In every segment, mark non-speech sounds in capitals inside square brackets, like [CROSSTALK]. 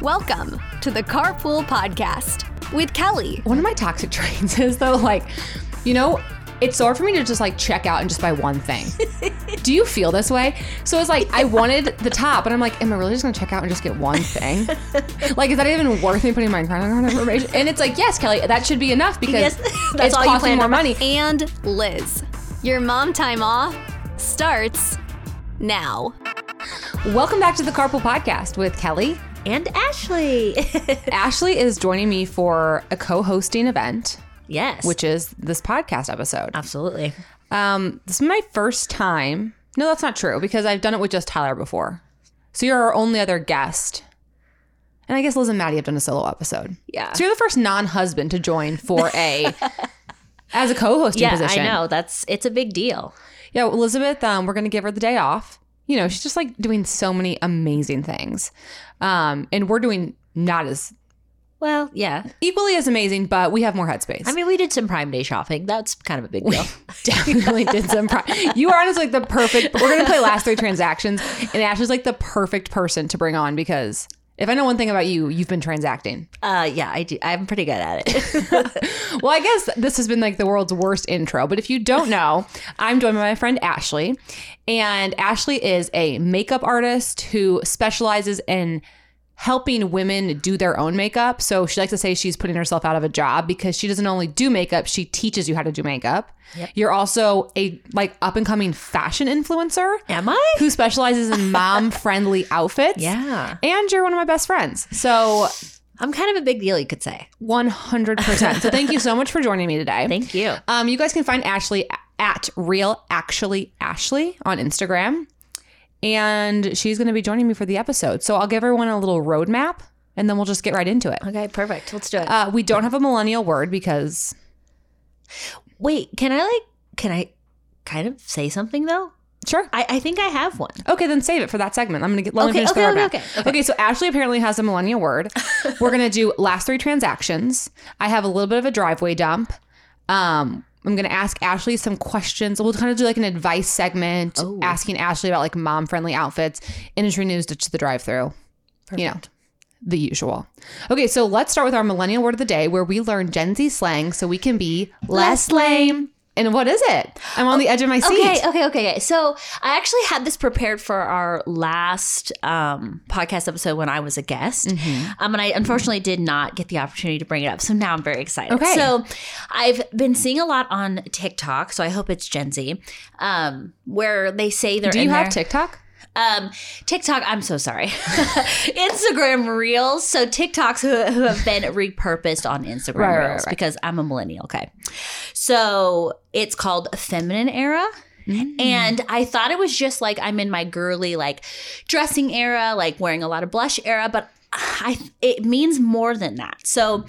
Welcome to the Carpool Podcast with Kelly. One of my toxic [LAUGHS] traits is though, like, you know, it's hard for me to just like check out and just buy one thing. [LAUGHS] Do you feel this way? So it's like I wanted the top, and I'm like, am I really just gonna check out and just get one thing? [LAUGHS] like, is that even worth me putting my credit card information? And it's like, yes, Kelly, that should be enough because Yes, that's it's all costing more money. And Liz. Your mom time off starts now. Welcome back to the Carpool Podcast with Kelly. And Ashley. [LAUGHS] Ashley is joining me for a co-hosting event, yes, which is this podcast episode. absolutely. Um, this is my first time. No, that's not true because I've done it with just Tyler before. So you're our only other guest. And I guess Liz and Maddie have done a solo episode. Yeah. So you're the first non-husband to join for a [LAUGHS] as a co-hosting Yeah, position. I know. That's it's a big deal. Yeah, well, Elizabeth, um, we're gonna give her the day off. You know, she's just like doing so many amazing things. Um, and we're doing not as Well, yeah. equally as amazing, but we have more headspace. I mean, we did some Prime Day shopping. That's kind of a big deal. [LAUGHS] definitely did some. Pri- you are honestly like the perfect. We're gonna play last three transactions, and Ash is like the perfect person to bring on because if I know one thing about you, you've been transacting. uh, yeah, I do. I'm pretty good at it. [LAUGHS] [LAUGHS] Well, I guess this has been like the world's worst intro, but if you don't know, I'm joined by my friend Ashley, and Ashley is a makeup artist who specializes in helping women do their own makeup. So she likes to say she's putting herself out of a job because she doesn't only do makeup, she teaches you how to do makeup. You're also a like up and coming fashion influencer Am I? who specializes in [LAUGHS] mom friendly outfits. Yeah, And you're one of my best friends. So I'm kind of a big deal, you could say. 100%. So thank you so much for joining me today. [LAUGHS] Thank you. Um, you guys can find Ashley at Real Actually Ashley on Instagram. And she's going to be joining me for the episode. So I'll give everyone a little roadmap and then we'll just get right into it. Okay, perfect. Let's do it. Uh, we don't have a millennial word because Wait, can I like? Can I kind of say something though? sure. I, I think I have one. Okay, then save it for that segment. I'm gonna get let me Okay, finish okay, the okay, okay, okay. okay, so Ashley apparently has a millennial word. [LAUGHS] We're gonna do last three transactions. I have a little bit of a driveway dump. Um, I'm gonna ask Ashley some questions. We'll kind of do like an advice segment, Oh. asking Ashley about like mom friendly outfits, industry news, ditch the drive through. You know, the usual. Okay, so let's start with our millennial word of the day, where we learn Gen Z slang so we can be less lame. And what is it? I'm on the edge of my seat. Okay, okay, okay, okay. So I actually had this prepared for our last um, podcast episode when I was a guest, Mm-hmm. um, and I unfortunately did not get the opportunity to bring it up. So now I'm very excited. Okay. So I've been seeing a lot on TikTok, so I hope it's Gen Z, um, where they say they're. Do you have their- TikTok? Um, TikTok, I'm so sorry. [LAUGHS] Instagram Reels. So TikToks who, who have been repurposed on Instagram Right, right, Reels right. because I'm a millennial. Okay. So it's called Feminine Era. Mm. And I thought it was just like I'm in my girly, like dressing era, like wearing a lot of blush era, but I it means more than that. So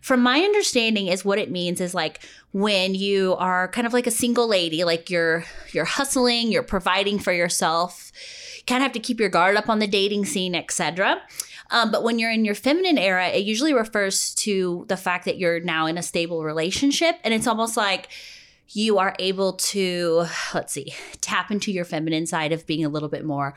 from my understanding is what it means is like when you are kind of like a single lady, like you're you're hustling, you're providing for yourself, you kind of have to keep your guard up on the dating scene, etc. Um, but when you're in your feminine era, it usually refers to the fact that you're now in a stable relationship, and it's almost like you are able to let's see tap into your feminine side of being a little bit more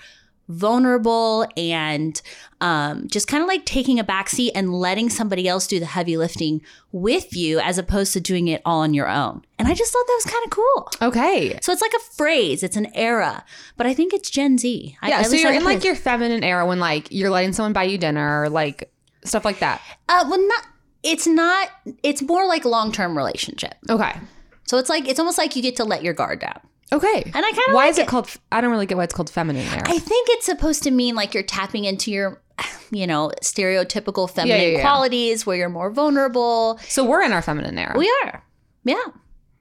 vulnerable and um, just kind of like taking a backseat and letting somebody else do the heavy lifting with you as opposed to doing it all on your own and i just thought that was kind of cool Okay. so it's like a phrase it's an era but i think it's gen z I- Yeah, at so you're I in like your feminine era when like you're letting someone buy you dinner, or like stuff like that. uh, well not it's not it's more like long-term relationship Okay. so it's like it's almost like you get to let your guard down Okay. And I kinda Why like is it, it. called? I don't really get why it's called feminine era. I think it's supposed to mean like you're tapping into your, [SIGHS] you know, stereotypical feminine yeah, yeah. qualities where you're more vulnerable. so we're in our feminine era. We are. Yeah,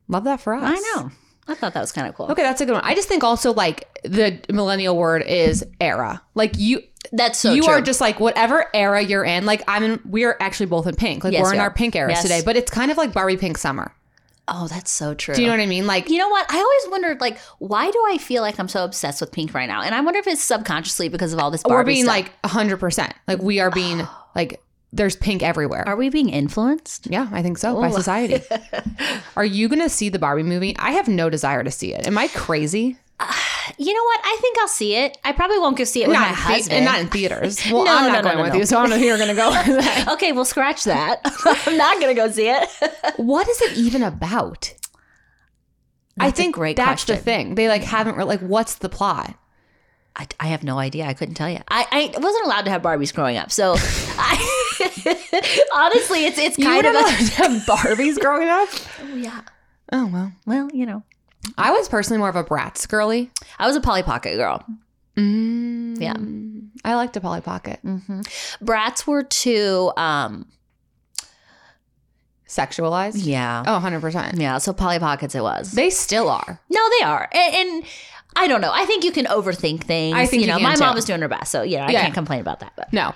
Love that for us. I know. I thought that was kind of cool. Okay, that's a good one. I just think also like the millennial word is era. Like you, That's so you true. are just like whatever era you're in. Like I'm in. We are actually both in pink. Like Yes, we're in we our pink era Yes. today. But it's kind of like Barbie pink summer. Oh, that's so true. Do you know what I mean? Like You know what? I always wondered, like, why do I feel like I'm so obsessed with pink right now? And I wonder if it's subconsciously because of all this Barbie we're being stuff. like hundred percent. Like we are being [GASPS] like there's pink everywhere. are we being influenced? Yeah, I think so by society. [LAUGHS] Are you going to see the Barbie movie? I have no desire to see it. Am I crazy? [SIGHS] You know what? I think I'll see it. I probably won't go see it with my Not, in the- husband. and not in theaters. [LAUGHS] Well, No, I'm no, not no, going no, with no. you, so I don't know who you're going to go [LAUGHS] with. okay, we'll scratch that. [LAUGHS] I'm not gonna go see it. what is it even about? I That's a think great that's the thing. They like haven't re- like what's the plot? I, I have no idea. I couldn't tell you. I, I wasn't allowed to have Barbies growing up, so I, honestly, it's it's kind were of a, allowed to have Barbies growing up. Oh, yeah. Oh well, Well, you know, I was personally more of a Bratz girly. I was a Polly Pocket girl. Mm, Yeah. I liked a Polly Pocket. hmm Bratz were too. Um, Sexualized. yeah, Oh, 100 percent. yeah. So Polly Pockets, it was. They still are. no, they are, and. and I don't know. I think you can overthink things. I think you you know, can my mom too. was doing her best, so you know I Yeah. can't complain about that. But No.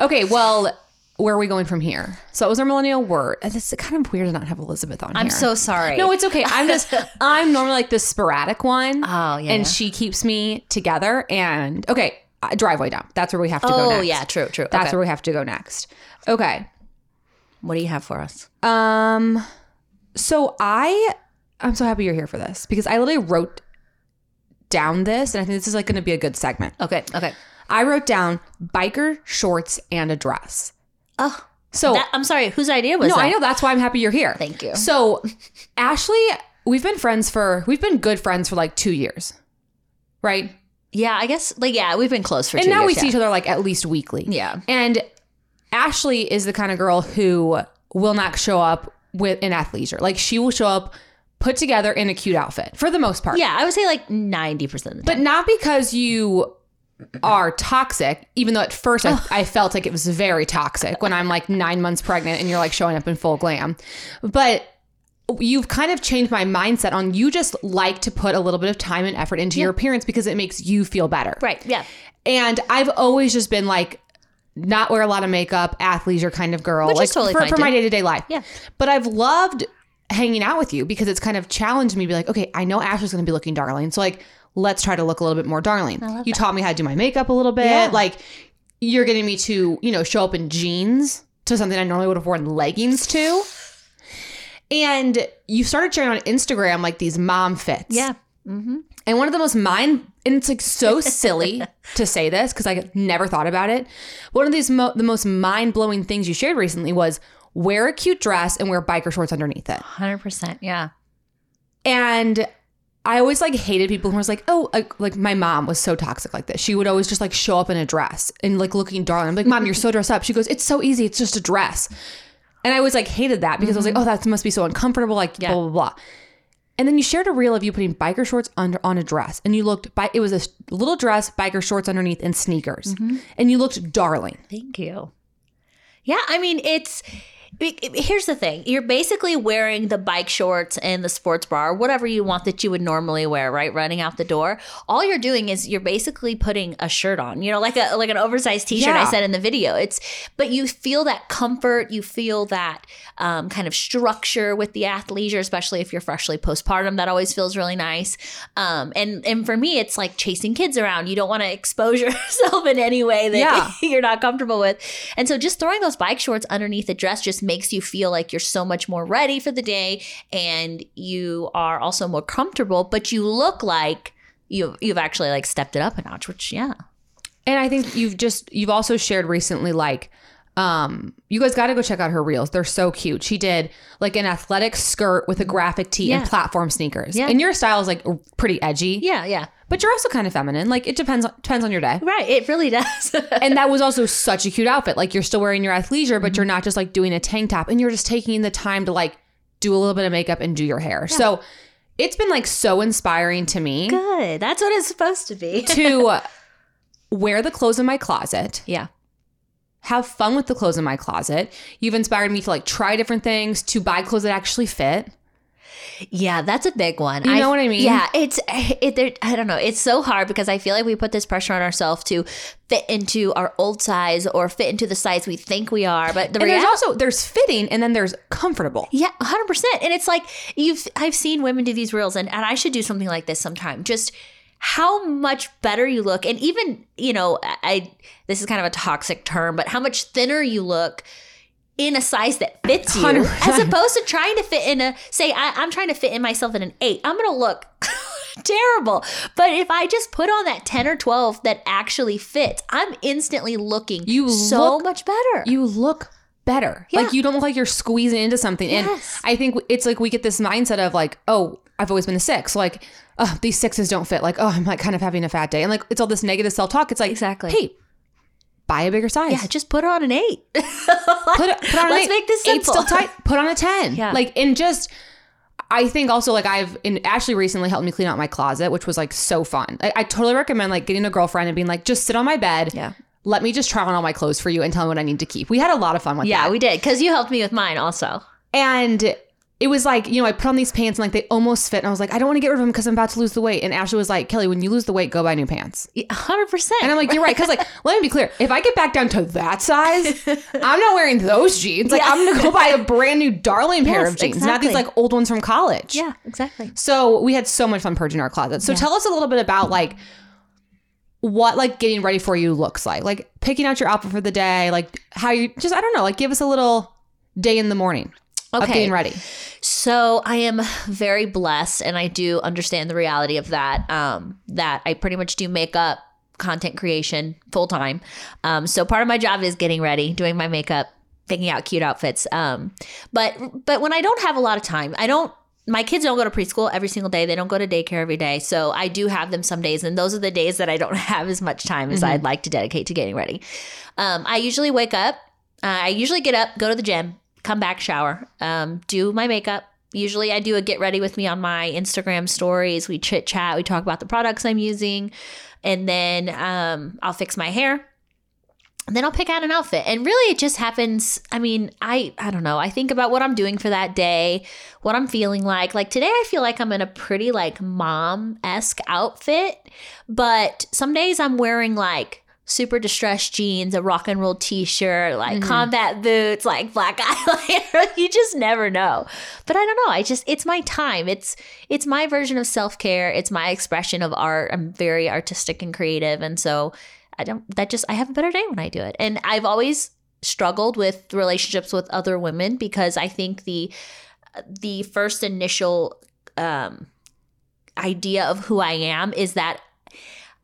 okay, well, where are we going from here? So it was our millennial word. And It's kind of weird to not have Elizabeth on here. I'm here. so sorry. No, it's okay. I'm just [LAUGHS] I'm normally like the sporadic one. Oh, yeah, And she keeps me together. And okay, uh, driveway down. That's where we have to go oh next. yeah, true, true. That's okay. where we have to go next. Okay. what do you have for us? Um so I I'm so happy you're here for this because I literally wrote down this and I think this is like going to be a good segment. Okay, okay. I wrote down biker shorts and a dress. Oh, So that, I'm sorry. Whose idea was that? no, that? I know that's why I'm happy you're here. Thank you. So, Ashley, we've been friends for we've been good friends for like 2 years. Right? Yeah, I guess. Like, yeah, we've been close for. and two now we years, see each other like at least weekly. Yeah. And Ashley is the kind of girl who will not show up with in athleisure. Like she will show up put together in a cute outfit for the most part. Yeah, I would say like ninety percent of the But not because you are toxic, even though at first I, I felt like it was very toxic when I'm like nine months pregnant and you're like showing up in full glam. But you've kind of changed my mindset on you just like to put a little bit of time and effort into your appearance because it makes you feel better. right. Yeah. And I've always just been like, not wear a lot of makeup, athleisure kind of girl, Which is like totally for, fine, for my day to day life. Yeah. But I've loved hanging out with you because it's kind of challenged me to be like, okay, I know Ashley's going to be looking darling. So, like, let's try to look a little bit more darling. You taught me how to do my makeup a little bit. Yeah. Like, you're getting me to, you know, show up in jeans to something I normally would have worn leggings to. And you started sharing on Instagram like these mom fits. Yeah. Mm-hmm. And one of the most mind, and it's like so [LAUGHS] silly to say this because I never thought about it. One of these, mo- the most mind blowing things you shared recently was wear a cute dress and wear biker shorts underneath it. Hundred percent. Yeah. And I always like hated people who was like, oh, like, like my mom was so toxic like this. She would always just like show up in a dress and like looking darling. I'm like, mom, you're so dressed up. She goes, it's so easy. It's just a dress. And I always like hated that because I was like, mm-hmm. oh, that must be so uncomfortable. Like Yeah. blah blah blah. And then you shared a reel of you putting biker shorts under on a dress, and you looked. by it was a little dress, biker shorts underneath, and sneakers, mm-hmm. and you looked darling. Thank you. Yeah, I mean it's. Here's the thing: you're basically wearing the bike shorts and the sports bra, or whatever you want that you would normally wear, right? Running out the door. All you're doing is you're basically putting a shirt on, you know, like a like an oversized T-shirt. I said in the video. It's, but you feel that comfort, you feel that um, kind of structure with the athleisure, especially if you're freshly postpartum. That always feels really nice. Um, and and for me, it's like chasing kids around. You don't want to expose [LAUGHS] yourself in any way that Yeah. [LAUGHS] you're not comfortable with. And so just throwing those bike shorts underneath the dress just makes you feel like you're so much more ready for the day and you are also more comfortable, but you look like you've you've actually like stepped it up a notch, which yeah. And I think you've just you've also shared recently like um you guys got to go check out her reels. They're so cute. She did like an athletic skirt with a graphic tee Yeah. and platform sneakers. Yeah. And your style is like pretty edgy, Yeah, yeah. but you're also kind of feminine. Like it depends depends on your day. Right. It really does. [LAUGHS] And that was also such a cute outfit. Like you're still wearing your athleisure, but you're Mm-hmm. not just like doing a tank top and you're just taking the time to like do a little bit of makeup and do your hair. So it's been like so inspiring to me Good. That's what it's supposed to be. to [LAUGHS] wear the clothes in my closet, yeah. Have fun with the clothes in my closet. You've inspired me to like try different things, to buy clothes that actually fit. Yeah, that's a big one. You know what I mean? Yeah, it's [LAUGHS] it. there- I don't know. It's so hard because I feel like we put this pressure on ourselves to fit into our old size or fit into the size we think we are. But the And there's also there's fitting and then there's comfortable. yeah, hundred percent. And it's like you've I've seen women do these reels, and and I should do something like this sometime. Just how much better you look, and even you know, I- this is kind of a toxic term, but how much thinner you look. In a size that fits you, 100%. as opposed to trying to fit in a say, I, I'm trying to fit in myself in an eight. I'm gonna look [LAUGHS] terrible. But if I just put on that 10 or 12 that actually fits, I'm instantly looking You so look- much better. you look better. Yeah. Like you don't look like you're squeezing into something. Yes. And I think it's like we get this mindset of like, oh, I've always been a six. like, oh, these sixes don't fit. Like, oh, I'm like kind of having a fat day. And like it's all this negative self talk. It's like Exactly. hey, buy a bigger size. yeah, just put on an 8. [LAUGHS] put, it, put on an Let's eight. make this Eight's simple. still tight. Put on a 10. Yeah. Like, and just, I think also like I've, and Ashley recently helped me clean out my closet, which was like so fun. I, I totally recommend like getting a girlfriend and being like, just sit on my bed. Yeah. Let me just try on all my clothes for you and tell me what I need to keep. We had a lot of fun with that. Yeah, we did cuz you helped me with mine also. And it was like, you know, I put on these pants and like they almost fit. And I was like, I don't want to get rid of them because I'm about to lose the weight. And Ashley was like, Kelly, when you lose the weight, go buy new pants. Yeah, 100%. And I'm like, you're right. Because like, [LAUGHS] let me be clear. If I get back down to that size, I'm not wearing those jeans. Like, Yeah. I'm gonna go buy a brand new darling pair Yes, of jeans, not these like old ones from college. yeah, exactly. So we had so much fun purging our closet. So tell us a little bit about like what like getting ready for you looks like. Like picking out your outfit for the day, like how you just I don't know, like give us a little day in the morning Okay. getting ready. So I am very blessed, and I do understand the reality of that. Um, that I pretty much do makeup, content creation full time. Um, so part of my job is getting ready, doing my makeup, picking out cute outfits. Um, but but when I don't have a lot of time, I don't. My kids don't go to preschool every single day. They don't go to daycare every day. So I do have them some days, and those are the days that I don't [LAUGHS] have as much time as I'd like to dedicate to getting ready. Um, I usually wake up. Uh, I usually get up, go to the gym, come back, shower, um, do my makeup. Usually, I do a get ready with me on my Instagram stories. We chit chat, we talk about the products I'm using, and then um, I'll fix my hair. And then I'll pick out an outfit. And really it just happens. I mean, I I don't know. I think about what I'm doing for that day, what I'm feeling like. Like today I feel like I'm in a pretty like mom-esque outfit, but some days I'm wearing like super distressed jeans, a rock and roll t-shirt, like combat boots, like black [LAUGHS] eyeliner. you just never know. But I don't know. I just it's my time. It's it's my version of self-care. It's my expression of art. I'm very artistic and creative and so I don't that just I have a better day when I do it. And I've always struggled with relationships with other women because I think the the first initial um idea of who I am is that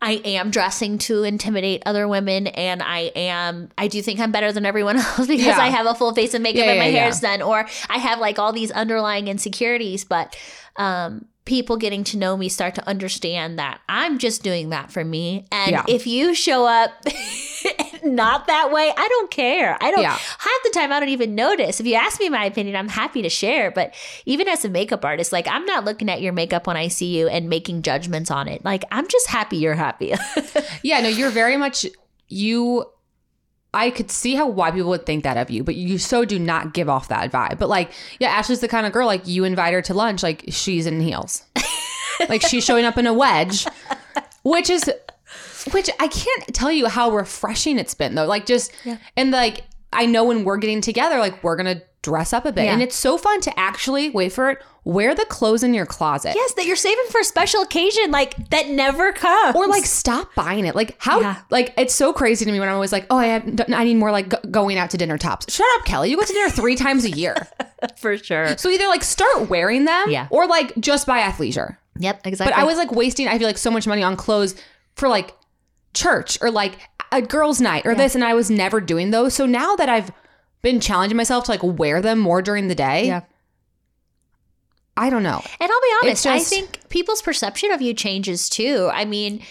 I am dressing to intimidate other women and I am I do think I'm better than everyone [LAUGHS] else because Yeah. I have a full face of makeup Yeah, and my yeah, hair is done or I have like all these underlying insecurities but um people getting to know me start to understand that I'm just doing that for me. And if you show up [LAUGHS] not that way I don't care I don't Yeah. half the time I don't even notice if you ask me my opinion I'm happy to share but even as a makeup artist like I'm not looking at your makeup when I see you and making judgments on it like I'm just happy you're happy [LAUGHS] Yeah, no, you're very much you. I could see how why people would think that of you, but you so do not give off that vibe. But like, yeah, Ashley's the kind of girl like you invite her to lunch, like she's in heels, like she's showing up in a wedge, which is, which I can't tell you how refreshing it's been though. Like just and like I know when we're getting together, like we're gonna dress up a bit, Yeah. and it's so fun to actually wait for it. Wear the clothes in your closet. yes that you're saving for a special occasion like that never comes or like stop buying it. Like how? Yeah. Like it's so crazy to me when I'm always like, oh, I have, I need more like go- going out to dinner tops. Shut up, Kelly. You go to dinner three times a year. [LAUGHS] for sure So either like start wearing them, Yeah. or like just buy athleisure. yep exactly But I was like wasting. I feel like so much money on clothes for like church or like a girls' night or this, and I was never doing those. So now that I've been challenging myself to like wear them more during the day, Yeah. I don't know. And I'll be honest, It's I think people's perception of you changes too. I mean,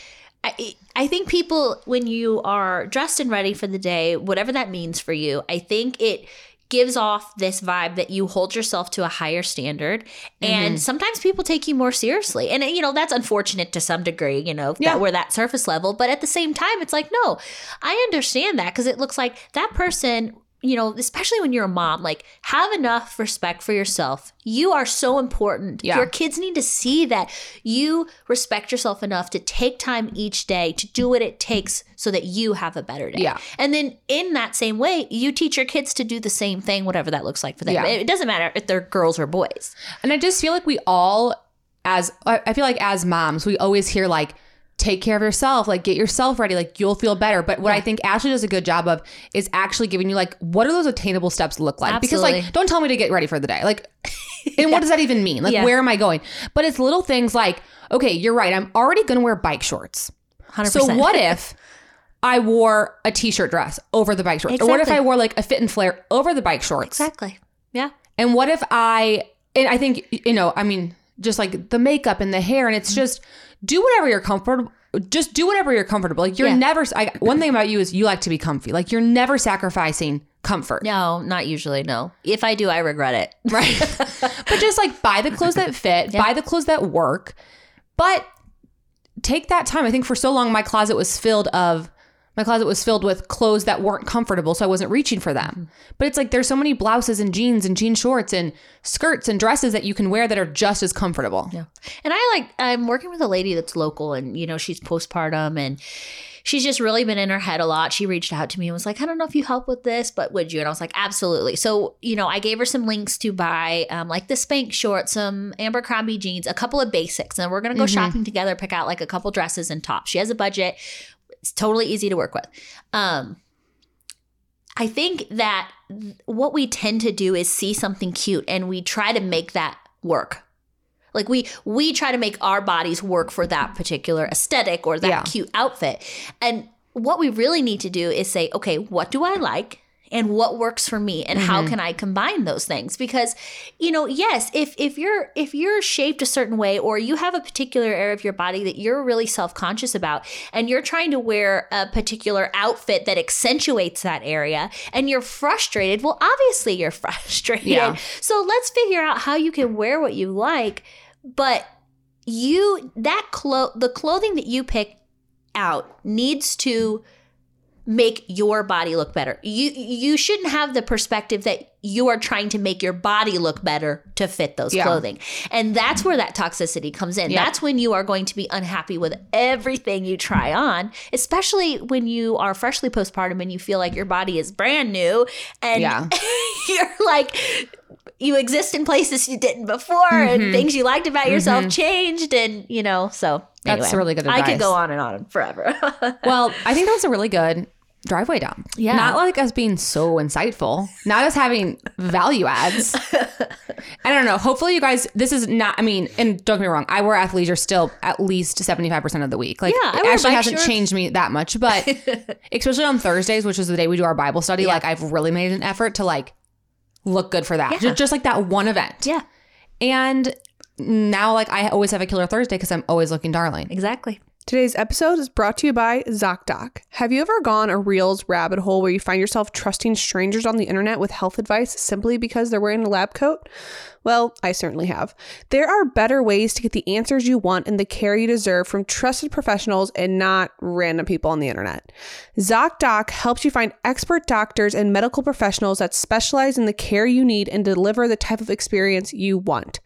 I, I think people, when you are dressed and ready for the day, whatever that means for you, I think it gives off this vibe that you hold yourself to a higher standard. And mm-hmm. sometimes people take you more seriously. And, you know, that's unfortunate to some degree, you know, Yeah. that we're that surface level. But at the same time, it's like, no, I understand that because it looks like that person you know, especially when you're a mom, like have enough respect for yourself. You are so important. Yeah. Your kids need to see that you respect yourself enough to take time each day to do what it takes so that you have a better day. Yeah. And then in that same way, you teach your kids to do the same thing, whatever that looks like for them. Yeah. It doesn't matter if they're girls or boys. And I just feel like we all, as I I feel like as moms, we always hear like, take care of yourself, like get yourself ready, like you'll feel better. But what I think Ashley does a good job of is actually giving you like, what do those attainable steps look like? Because like, don't tell me to get ready for the day. Like, [LAUGHS] And what does that even mean? Like, Yeah. where am I going? But it's little things like, okay, you're right. I'm already going to wear bike shorts. 100%. So what if [LAUGHS] I wore a t-shirt dress over the bike shorts? Or what if I wore like a fit and flare over the bike shorts? Exactly. Yeah. And what if I and I think you know, I mean, just like the makeup and the hair and Mm-hmm. it's just do whatever you're comfortable just do whatever you're comfortable. Like you're Yeah. never I, one thing about you is you like to be comfy. Like you're never sacrificing comfort. No, not usually. No. If I do, I regret it. [LAUGHS] Right. but just like buy the clothes that fit, buy the clothes that work. But take that time. I think for so long my closet was filled of my closet was filled with clothes that weren't comfortable, so I wasn't reaching for them. But it's like there's so many blouses and jeans and jean shorts and skirts and dresses that you can wear that are just as comfortable. Yeah. And I like I'm working with a lady that's local and you know she's postpartum and she's just really been in her head a lot. She reached out to me and was like, "I don't know if you help with this, but would you?" And I was like, "Absolutely." So, you know, I gave her some links to buy um, like the Spanx shorts, some Abercrombie jeans, a couple of basics, and we're going to go shopping together, pick out like a couple dresses and tops. She has a budget. It's totally easy to work with. Um I think that what we tend to do is see something cute and we try to make that work. Like we we try to make our bodies work for that particular aesthetic or that Yeah. cute outfit. And what we really need to do is say, okay, what do I like? And what works for me and how mm-hmm. can I combine those things? Because, you know, yes, if if you're if you're shaped a certain way or you have a particular area of your body that you're really self-conscious about and you're trying to wear a particular outfit that accentuates that area and you're frustrated, well, obviously you're [LAUGHS] frustrated. Yeah. So let's figure out how you can wear what you like, but you that clo- the clothing that you pick out needs to make your body look better. You you shouldn't have the perspective that you are trying to make your body look better to fit those Yeah. clothing. And that's where that toxicity comes in. Yep. That's when you are going to be unhappy with everything you try on, especially when you are freshly postpartum and you feel like your body is brand new and Yeah. [LAUGHS] you're like you exist in places you didn't before Mm-hmm. and things you liked about yourself changed and you know so That's anyway, really good I could go on and on forever. [LAUGHS] Well, I think that was a really good driveway dump. Yeah. Not like us being so insightful, not us having value adds. [LAUGHS] I don't know. Hopefully, you guys, this is not, I mean, and don't get me wrong, I wear athleisure still at least 75% of the week. Like, Yeah, I it actually hasn't shorts. changed me that much, but [LAUGHS] especially on Thursdays, which is the day we do our Bible study, Yeah. like, I've really made an effort to like look good for that. Yeah. Just, just like that one event. yeah, And now, like, I always have a killer Thursday because I'm always looking darling. exactly. Today's episode is brought to you by ZocDoc. Have you ever gone a Reels rabbit hole where you find yourself trusting strangers on the internet with health advice simply because they're wearing a lab coat? Well, I certainly have. There are better ways to get the answers you want and the care you deserve from trusted professionals and not random people on the internet. ZocDoc helps you find expert doctors and medical professionals that specialize in the care you need and deliver the type of experience you want.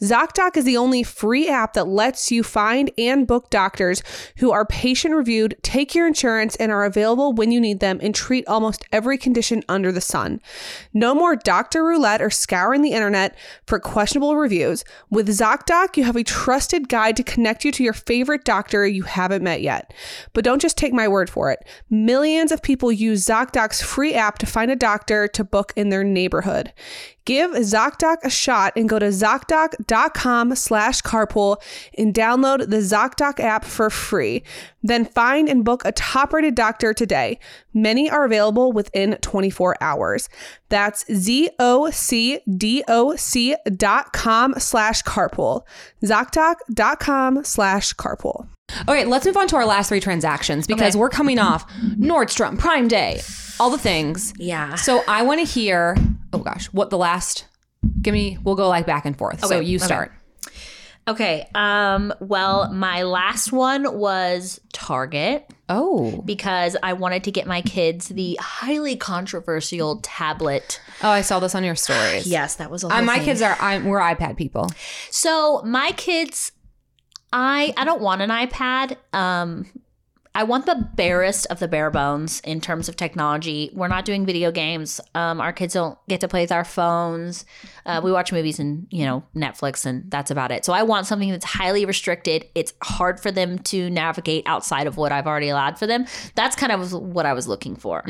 ZocDoc is the only free app that lets you find and book doctors who are patient reviewed, take your insurance, and are available when you need them and treat almost every condition under the sun. No more doctor roulette or scouring the internet for questionable reviews. With ZocDoc, you have a trusted guide to connect you to your favorite doctor you haven't met yet. But don't just take my word for it. Millions of people use ZocDoc's free app to find a doctor to book in their neighborhood. Give ZocDoc a shot and go to ZocDoc.com slash carpool and download the ZocDoc app for free. Then find and book a top rated doctor today. Many are available within 24 hours. That's Z-O-C-D-O-C dot com slash carpool. ZocDoc.com slash carpool. Okay, let's move on to our last three transactions because Okay. we're coming off Nordstrom, Prime Day, all the things. Yeah. So I want to hear, oh gosh, what the last, give me, we'll go like back and forth. so you start. Okay. Um. Well, my last one was Target Oh. because I wanted to get my kids the highly controversial tablet. Oh, I saw this on your stories. Yes, that was a Uh, my thing. kids are, I'm, we're iPad people. So my kids, I I don't want an iPad. Um, I want the barest of the bare bones in terms of technology. We're not doing video games. Um, our kids don't get to play with our phones. Uh, we watch movies and you know Netflix, and that's about it. So I want something that's highly restricted. It's hard for them to navigate outside of what I've already allowed for them. That's kind of what I was looking for.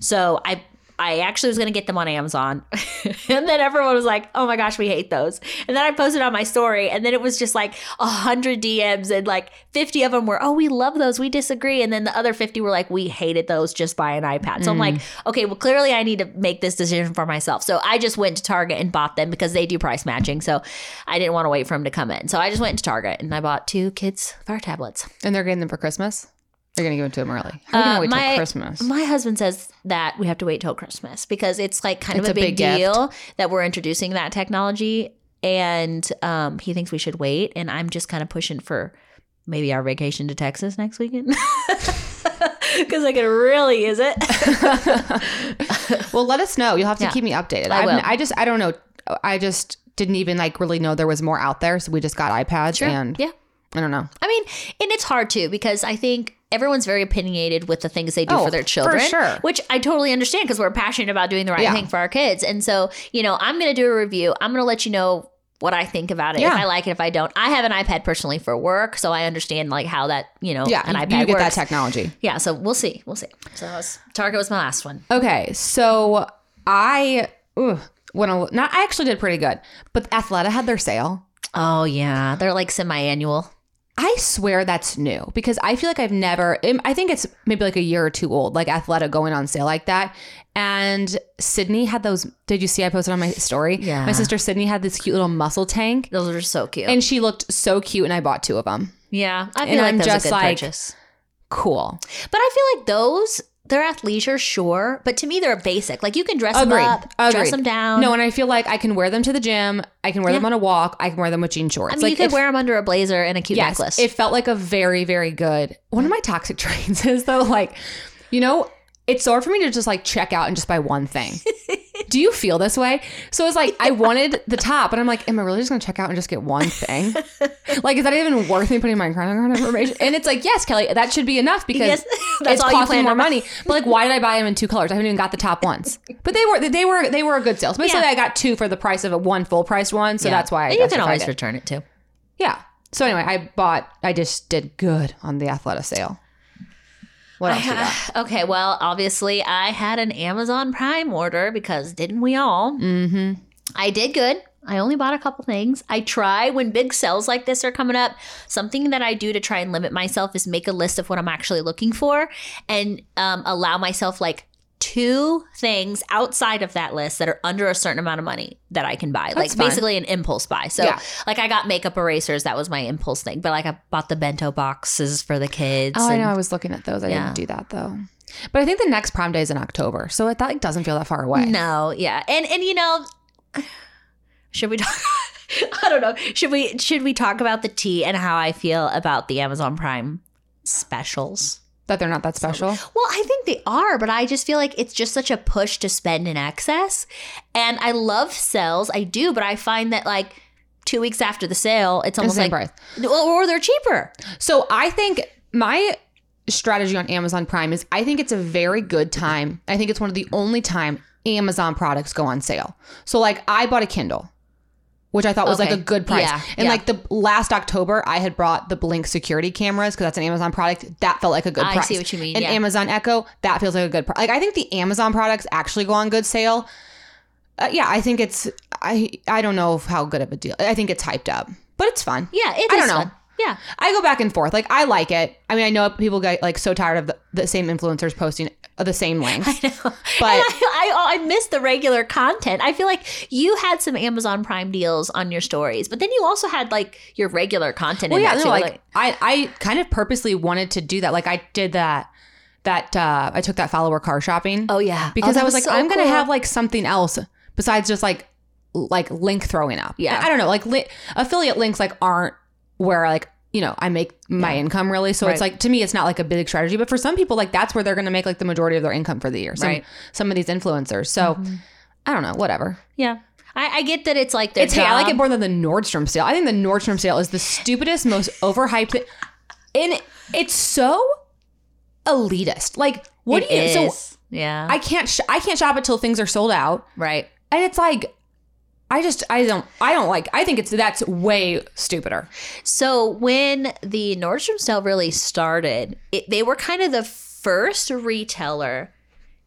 So I I actually was going to get them on Amazon. [LAUGHS] and then everyone was like, oh my gosh, we hate those. And then I posted on my story, and then it was just like a 100 DMs, and like 50 of them were, oh, we love those. We disagree. And then the other 50 were like, we hated those. Just buy an iPad. So I'm like, mm. okay, well, clearly I need to make this decision for myself. So I just went to Target and bought them because they do price matching. So I didn't want to wait for them to come in. So I just went to Target and I bought two kids' fire tablets. And they're getting them for Christmas. They're gonna give it to them early. How are Uh, gonna wait my- till Christmas? My husband says that we have to wait till Christmas because it's like kind It's of a a big, big deal that we're introducing that technology. And um, he thinks we should wait. And I'm just kind of pushing for maybe our vacation to Texas next weekend. Because I can really use it. [LAUGHS] well, let us know. You'll have to Yeah. keep me updated. I will. I just I don't know. I just didn't even like really know there was more out there, so we just got iPads and yeah. I don't know. I mean, and it's hard too because I think everyone's very opinionated with the things they do Oh, for their for children, sure. which I totally understand because we're passionate about doing the right Yeah. thing for our kids. And so, you know, I'm going to do a review. I'm going to let you know what I think about it. Yeah. If I like it, if I don't. I have an iPad personally for work, so I understand like how that, you know, Yeah, an you, iPad you get that technology. yeah, so we'll see. We'll see. So that was, Target was my last one. Okay, so I ugh, when I, not I actually did pretty good, but Athleta had their sale. Oh yeah, they're like semi-annual. I swear that's new because I feel like I've never. Um, I think it's maybe like a year or two old, like Athleta going on sale like that. And Sydney had those. Did you see? I posted on my story. Yeah. My sister Sydney had this cute little muscle tank, Those are so cute. and she looked so cute. And I bought two of them. yeah, I feel and like I'm just like- purchase. Cool. But I feel like those they're athleisure, sure, but to me they're basic. Like you can dress Agreed. them up, dress them down. No, and I feel like I can wear them to the gym. I can wear them on a walk. I can wear them with jean shorts. I mean, like you could it wear them under a blazer and a cute Yes, necklace. it felt like a very, very good. One of my toxic [LAUGHS] traits is though, like, you know, it's hard for me to just like check out and just buy one thing. [LAUGHS] Do you feel this way? So it's like I wanted the top, and I'm like, am I really just gonna check out and just get one thing? [LAUGHS] like, is that even worth me putting my credit card information? And it's like, yes, Kelly, that should be enough because Yes, [LAUGHS] that's it's costing more money. But like, why did I buy them in two colors? I haven't even got the top ones. But they were they were they were a good sale. So basically, Yeah. I got two for the price of a one full priced one. So Yeah. that's why I you can always it. return it too. Yeah. So anyway, I bought. I just did good on the Athleta sale. What else? [LAUGHS] Okay, well, obviously I had an Amazon Prime order because didn't we all? Mm-hmm. I did good. I only bought a couple things. I try when big sales like this are coming up. Something that I do to try and limit myself is make a list of what I'm actually looking for and um, allow myself like two things outside of that list that are under a certain amount of money that I can buy. like fine. basically an impulse buy. So Yeah. like I got makeup erasers, that was my impulse thing. But like I bought the bento boxes for the kids. Oh, I know. I was looking at those. I Yeah. didn't do that though. But I think the next Prime Day is in October, so it that like doesn't feel that far away. No, yeah. And and you know, should we talk [LAUGHS] I don't know. Should we should we talk about the tea and how I feel about the Amazon Prime specials? That they're not that special. Well, I think they are, but I just feel like it's just such a push to spend in excess. And I love sales, I do, but I find that like two weeks after the sale, it's almost like price. or they're cheaper. So I think my strategy on Amazon Prime is I think it's a very good time. I think it's one of the only time Amazon products go on sale. So like I bought a Kindle, which I thought was like a good price. Yeah, and yeah. like the last October, I had brought the Blink security cameras because that's an Amazon product. That felt like a good I price. see what you mean, And yeah. Amazon Echo, that feels like a good price. Like I think the Amazon products actually go on good sale. Uh, yeah, I think it's I I don't know how good of a deal. I think it's hyped up, but it's fun. Yeah, it is I don't know. fun. Yeah. I go back and forth. Like I like it. I mean, I know people get like so tired of the, the same influencers posting the same [LAUGHS] links. I know. But- I, I, I miss the regular content. I feel like you had some Amazon Prime deals on your stories, but then you also had like your regular content. Well, in yeah, that no, too. like I I kind of purposely wanted to do that. Like I did that that uh I took that follower car shopping oh yeah, because Oh, I that was like so I'm going to have like something else besides just like like link throwing up. Yeah. I don't know. Like li- affiliate links like aren't where like you know, I make my income really. So it's like to me, it's not like a big strategy. But for some people, like that's where they're going to make like the majority of their income for the year. Some Right. Mm-hmm. some of these influencers. So I don't know. Whatever. yeah. I, I get that it's like their It's hey, I like it more than the Nordstrom sale. I think the Nordstrom sale is the stupidest, most overhyped thing. And it's so elitist. Like, what It do you? So yeah, I can't. Sh- I can't shop until things are sold out, right. and it's like, I just, I don't, I don't like. I think it's that's way stupider. So when the Nordstrom sale really started, it, they were kind of the first retailer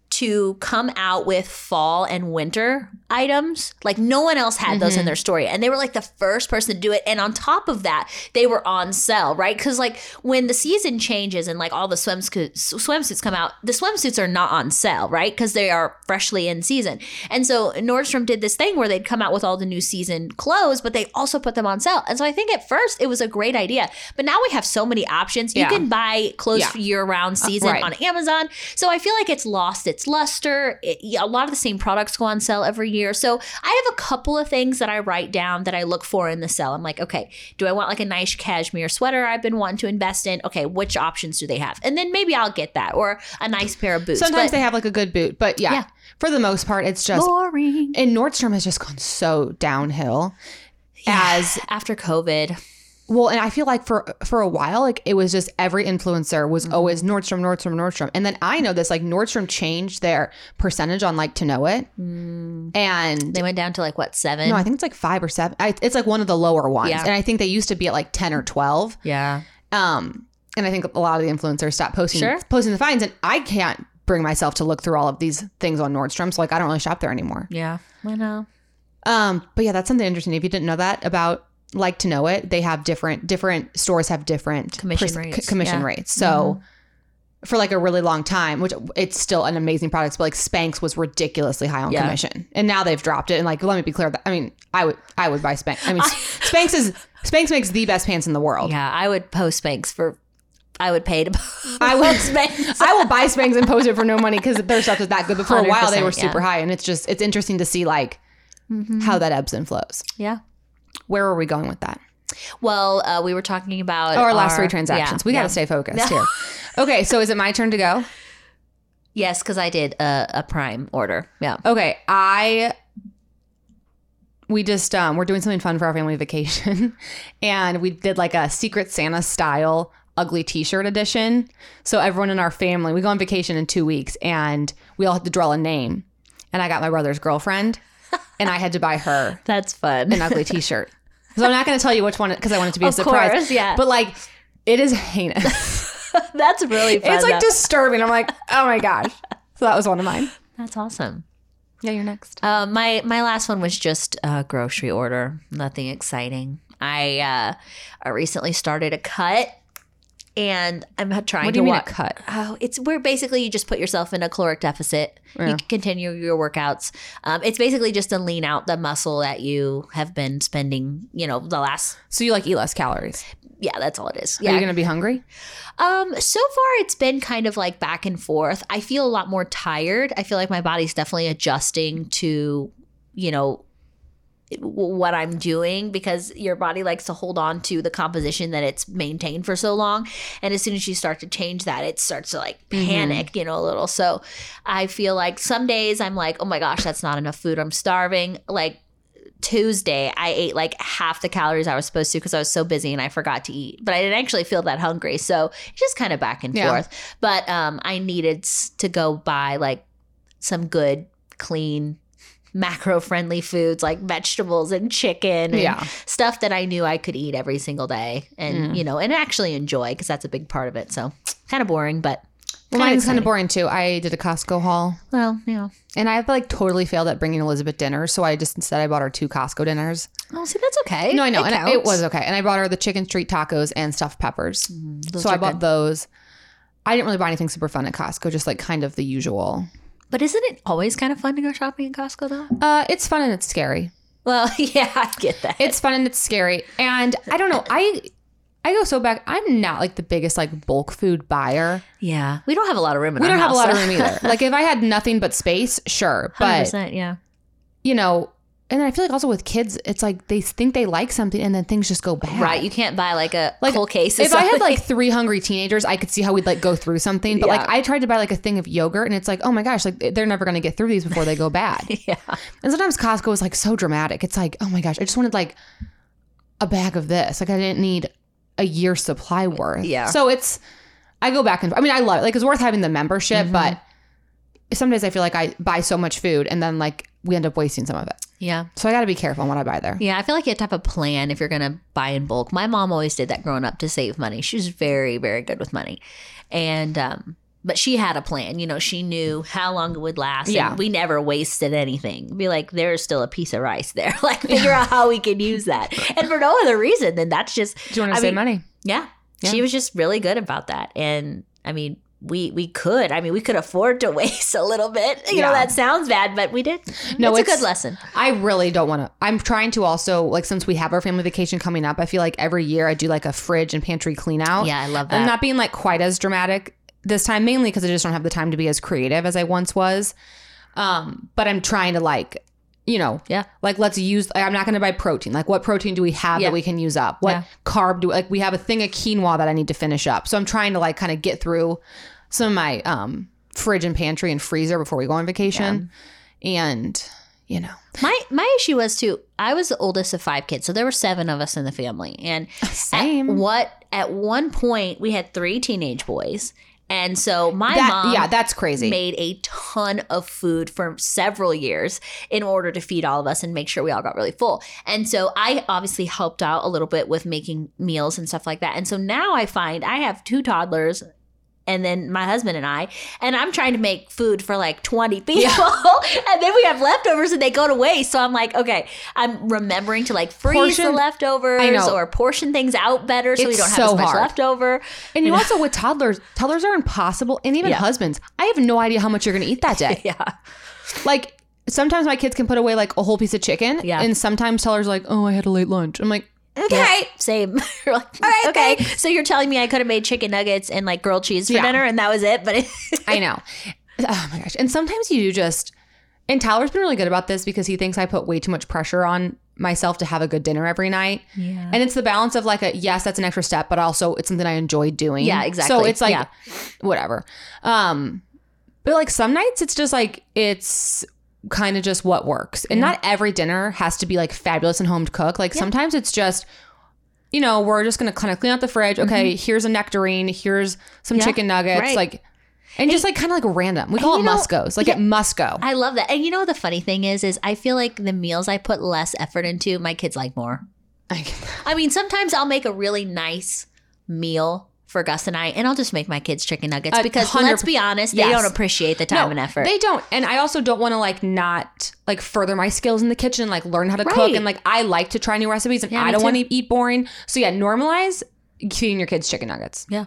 to come out with fall and winter items. Like no one else had those in mm-hmm. their story. And they were like the first person to do it. And on top of that, they were on sale, right? Because like when the season changes and like all the swimsuits swimsuits come out, the swimsuits are not on sale, right? Because they are freshly in season. And so Nordstrom did this thing where they'd come out with all the new season clothes, but they also put them on sale. And so I think at first it was a great idea. But now we have so many options. You Yeah. can buy clothes Yeah. for year round uh, season right. on Amazon. So I feel like it's lost its luster. It- a lot of the same products go on sale every year. So I have a couple of things that I write down that I look for in the sale. I'm like, okay, do I want like a nice cashmere sweater I've been wanting to invest in? Okay, which options do they have? And then maybe I'll get that or a nice pair of boots. Sometimes But- they have like a good boot, but yeah, Yeah. for the most part, it's just boring. and Nordstrom has just gone so downhill. As After COVID, well, and I feel like for for a while, like it was just every influencer was Mm-hmm. always Nordstrom, Nordstrom, Nordstrom, and then I know this like Nordstrom changed their percentage on like to know it, and Mm. they went down to like what seven? no, I think it's like five or seven. I, it's like one of the lower ones, Yeah. and I think they used to be at like ten or twelve. yeah. Um, and I think a lot of the influencers stopped posting Sure. posting the fines, and I can't bring myself to look through all of these things on Nordstrom, so like I don't really shop there anymore. Yeah. I know. Um, but yeah, that's something interesting. If you didn't know that about like to know it, they have different different stores have different Commission pers- rates, commission yeah. Mm-hmm. So for like a really long time, which it's still an amazing product, but like Spanx was ridiculously high on Yeah. commission, and now they've dropped it. And like, let me be clear that I mean, I would I would buy Spanx. I mean, [LAUGHS] Spanx is Spanx makes the best pants in the world. Yeah, I would post Spanx for. I would pay to [LAUGHS] I would Spanx. [LAUGHS] I will buy Spanx and post it for no money because their stuff is that good. But for a while, they were super yeah. high, and it's just it's interesting to see like how that ebbs and flows. yeah. Where are we going with that? Well, uh, we were talking about Oh, our last three transactions. yeah, we got to yeah. stay focused here. [LAUGHS] Okay, so is it my turn to go? Yes, because I did a, a Prime order. Yeah. Okay, I we just um we're doing something fun for our family vacation, [LAUGHS] and we did like a Secret Santa style ugly T-shirt edition. So everyone in our family, we go on vacation in two weeks, and we all had to draw a name. And I got my brother's girlfriend, and I had to buy her [LAUGHS] That's fun. an ugly T-shirt. So I'm not going to tell you which one because I want it to be a Of surprise. course, yeah. But like, it is heinous. [LAUGHS] That's really fun. it's like though. disturbing. I'm like, oh my gosh. So that was one of mine. That's awesome. Yeah, you're next. Uh, my my last one was just a grocery order. Nothing exciting. I uh, I recently started a cut, and I'm trying What do to you mean a cut? Oh, it's where basically you just put yourself in a caloric deficit. You Yeah. can continue your workouts. Um, it's basically just to lean out the muscle that you have been spending. You know, the last. So you like eat less calories. Yeah, that's all it is. Are you Yeah. going to be hungry? Um, so far it's been kind of like back and forth. I feel a lot more tired. I feel like my body's definitely adjusting to, you know, what I'm doing because your body likes to hold on to the composition that it's maintained for so long. And as soon as you start to change that, it starts to like panic, you know, a little. So I feel like some days I'm like, oh my gosh, that's not enough food. I'm starving. Like Tuesday, I ate like half the calories I was supposed to because I was so busy and I forgot to eat. But I didn't actually feel that hungry. So it's just kind of back and Yeah. forth. But um, I needed to go buy like some good, clean, macro friendly foods like vegetables and chicken and Yeah. stuff that I knew I could eat every single day and, mm. you know, and actually enjoy because that's a big part of it. So kind of boring, but Well, mine's kind of boring too. I did a Costco haul Well, know. and I've like totally failed at bringing Elizabeth dinners. So I just instead I bought her two Costco dinners. Oh, see, that's okay. No, I know. It and it was okay. And I brought her the chicken street tacos and stuffed peppers. Mm, those so I bought good. those. I didn't really buy anything super fun at Costco, just like kind of the usual. But isn't it always kind of fun to go shopping at Costco though? Uh, it's fun and it's scary. Well, [LAUGHS] yeah, I get that. It's fun and it's scary. And I don't know. I I go so back. I'm not like the biggest like bulk food buyer. yeah, we don't have a lot of room. In our house. We don't have a house, lot of room either. [LAUGHS] Like if I had nothing but space, sure. But 100%, yeah, you know, and then I feel like also with kids, it's like they think they like something and then things just go bad. right. You can't buy like a Like, whole case. Of If I had like three hungry teenagers, I could see how we'd like go through something. But like I tried to buy like a thing of yogurt and it's like, oh my gosh, like they're never gonna get through these before they go [LAUGHS] bad. yeah, And sometimes Costco is like so dramatic. It's like, oh my gosh, I just wanted like a bag of this. Like I didn't need a year's supply worth. Yeah. So it's I go back and I mean I love it. Like it's worth having the membership, Mm-hmm. but some days I feel like I buy so much food and then like we end up wasting some of it. yeah, So I got to be careful on what I buy there. yeah. I feel like you have to have a plan if you're gonna buy in bulk. My mom always did that growing up to save money. She was very, very good with money, and um, but she had a plan. You know, she knew how long it would last. and Yeah. we never wasted anything. Be like, there's still a piece of rice there. [LAUGHS] like, figure out how we can use that. And for no other reason than that's just. Do you want to save mean, money? Yeah, Yeah. she was just really good about that. And I mean, we we could. I mean, we could afford to [LAUGHS] waste a little bit. You know, that sounds bad, but we did. No, it's, a good lesson. I really don't want to. I'm trying to also like since we have our family vacation coming up. I feel like every year I do like a fridge and pantry clean out. Yeah, I love that. I'm not being like quite as dramatic this time, mainly because I just don't have the time to be as creative as I once was. Um, but I'm trying to like, you know, Yeah. like let's use. I'm not going to buy protein. Like, what protein do we have Yeah. that we can use up? What Yeah. carb do like we have a thing of quinoa that I need to finish up. So I'm trying to like kind of get through some of my um fridge and pantry and freezer before we go on vacation, and you know, My my issue was too. I was the oldest of five kids, so there were seven of us in the family, and [LAUGHS] Same. At what at one point we had three teenage boys, and so my that mom yeah, that's crazy. made a ton of food for several years in order to feed all of us and make sure we all got really full. And so I obviously helped out a little bit with making meals and stuff like that. And so now I find I have two toddlers and then my husband and I, and I'm trying to make food for like 20 people. [LAUGHS] and then we have leftovers and they go to waste. So I'm like, okay, I'm remembering to like freeze the leftovers or portion things out better so we don't have so as much hard. leftover. And you also with toddlers, toddlers are impossible, and even Yeah. husbands. I have no idea how much you're going to eat that day. [LAUGHS] Yeah. Like sometimes my kids can put away like a whole piece of chicken, Yeah. and sometimes toddlers are like, "Oh, I had a late lunch." I'm like, Okay. "Okay, Same. [LAUGHS] Like, all right, okay. So you're telling me I could have made chicken nuggets and like grilled cheese for Yeah. dinner and that was it? But it, [LAUGHS] I know." Oh my gosh! And sometimes you do just. And Tyler's been really good about this because he thinks I put way too much pressure on myself to have a good dinner every night. Yeah. And it's the balance of like a yes, that's an extra step, but also it's something I enjoy doing. Yeah, exactly. So it's like Yeah. whatever. Um but like some nights it's just like it's kind of just what works. And not every dinner has to be like fabulous and home cooked. Like sometimes it's just you know, we're just gonna kind of clean out the fridge. Okay, here's a nectarine. Here's some Mm-hmm. Yeah, chicken nuggets. right. Like, and just like kind of like random. We call it know- must goes. Like yeah. it must go. I love that. And you know what the funny thing is, is I feel like the meals I put less effort into, my kids like more. Like, I mean, sometimes I'll make a really nice meal for Gus and I, and I'll just make my kids chicken nuggets A because let's be honest, they Yes. don't appreciate the time and effort. They don't. And I also don't want to like not like further my skills in the kitchen, like learn how to cook. And like I like to try new recipes and Yeah, I don't want to eat boring. So yeah, normalize feeding your kids chicken nuggets. yeah.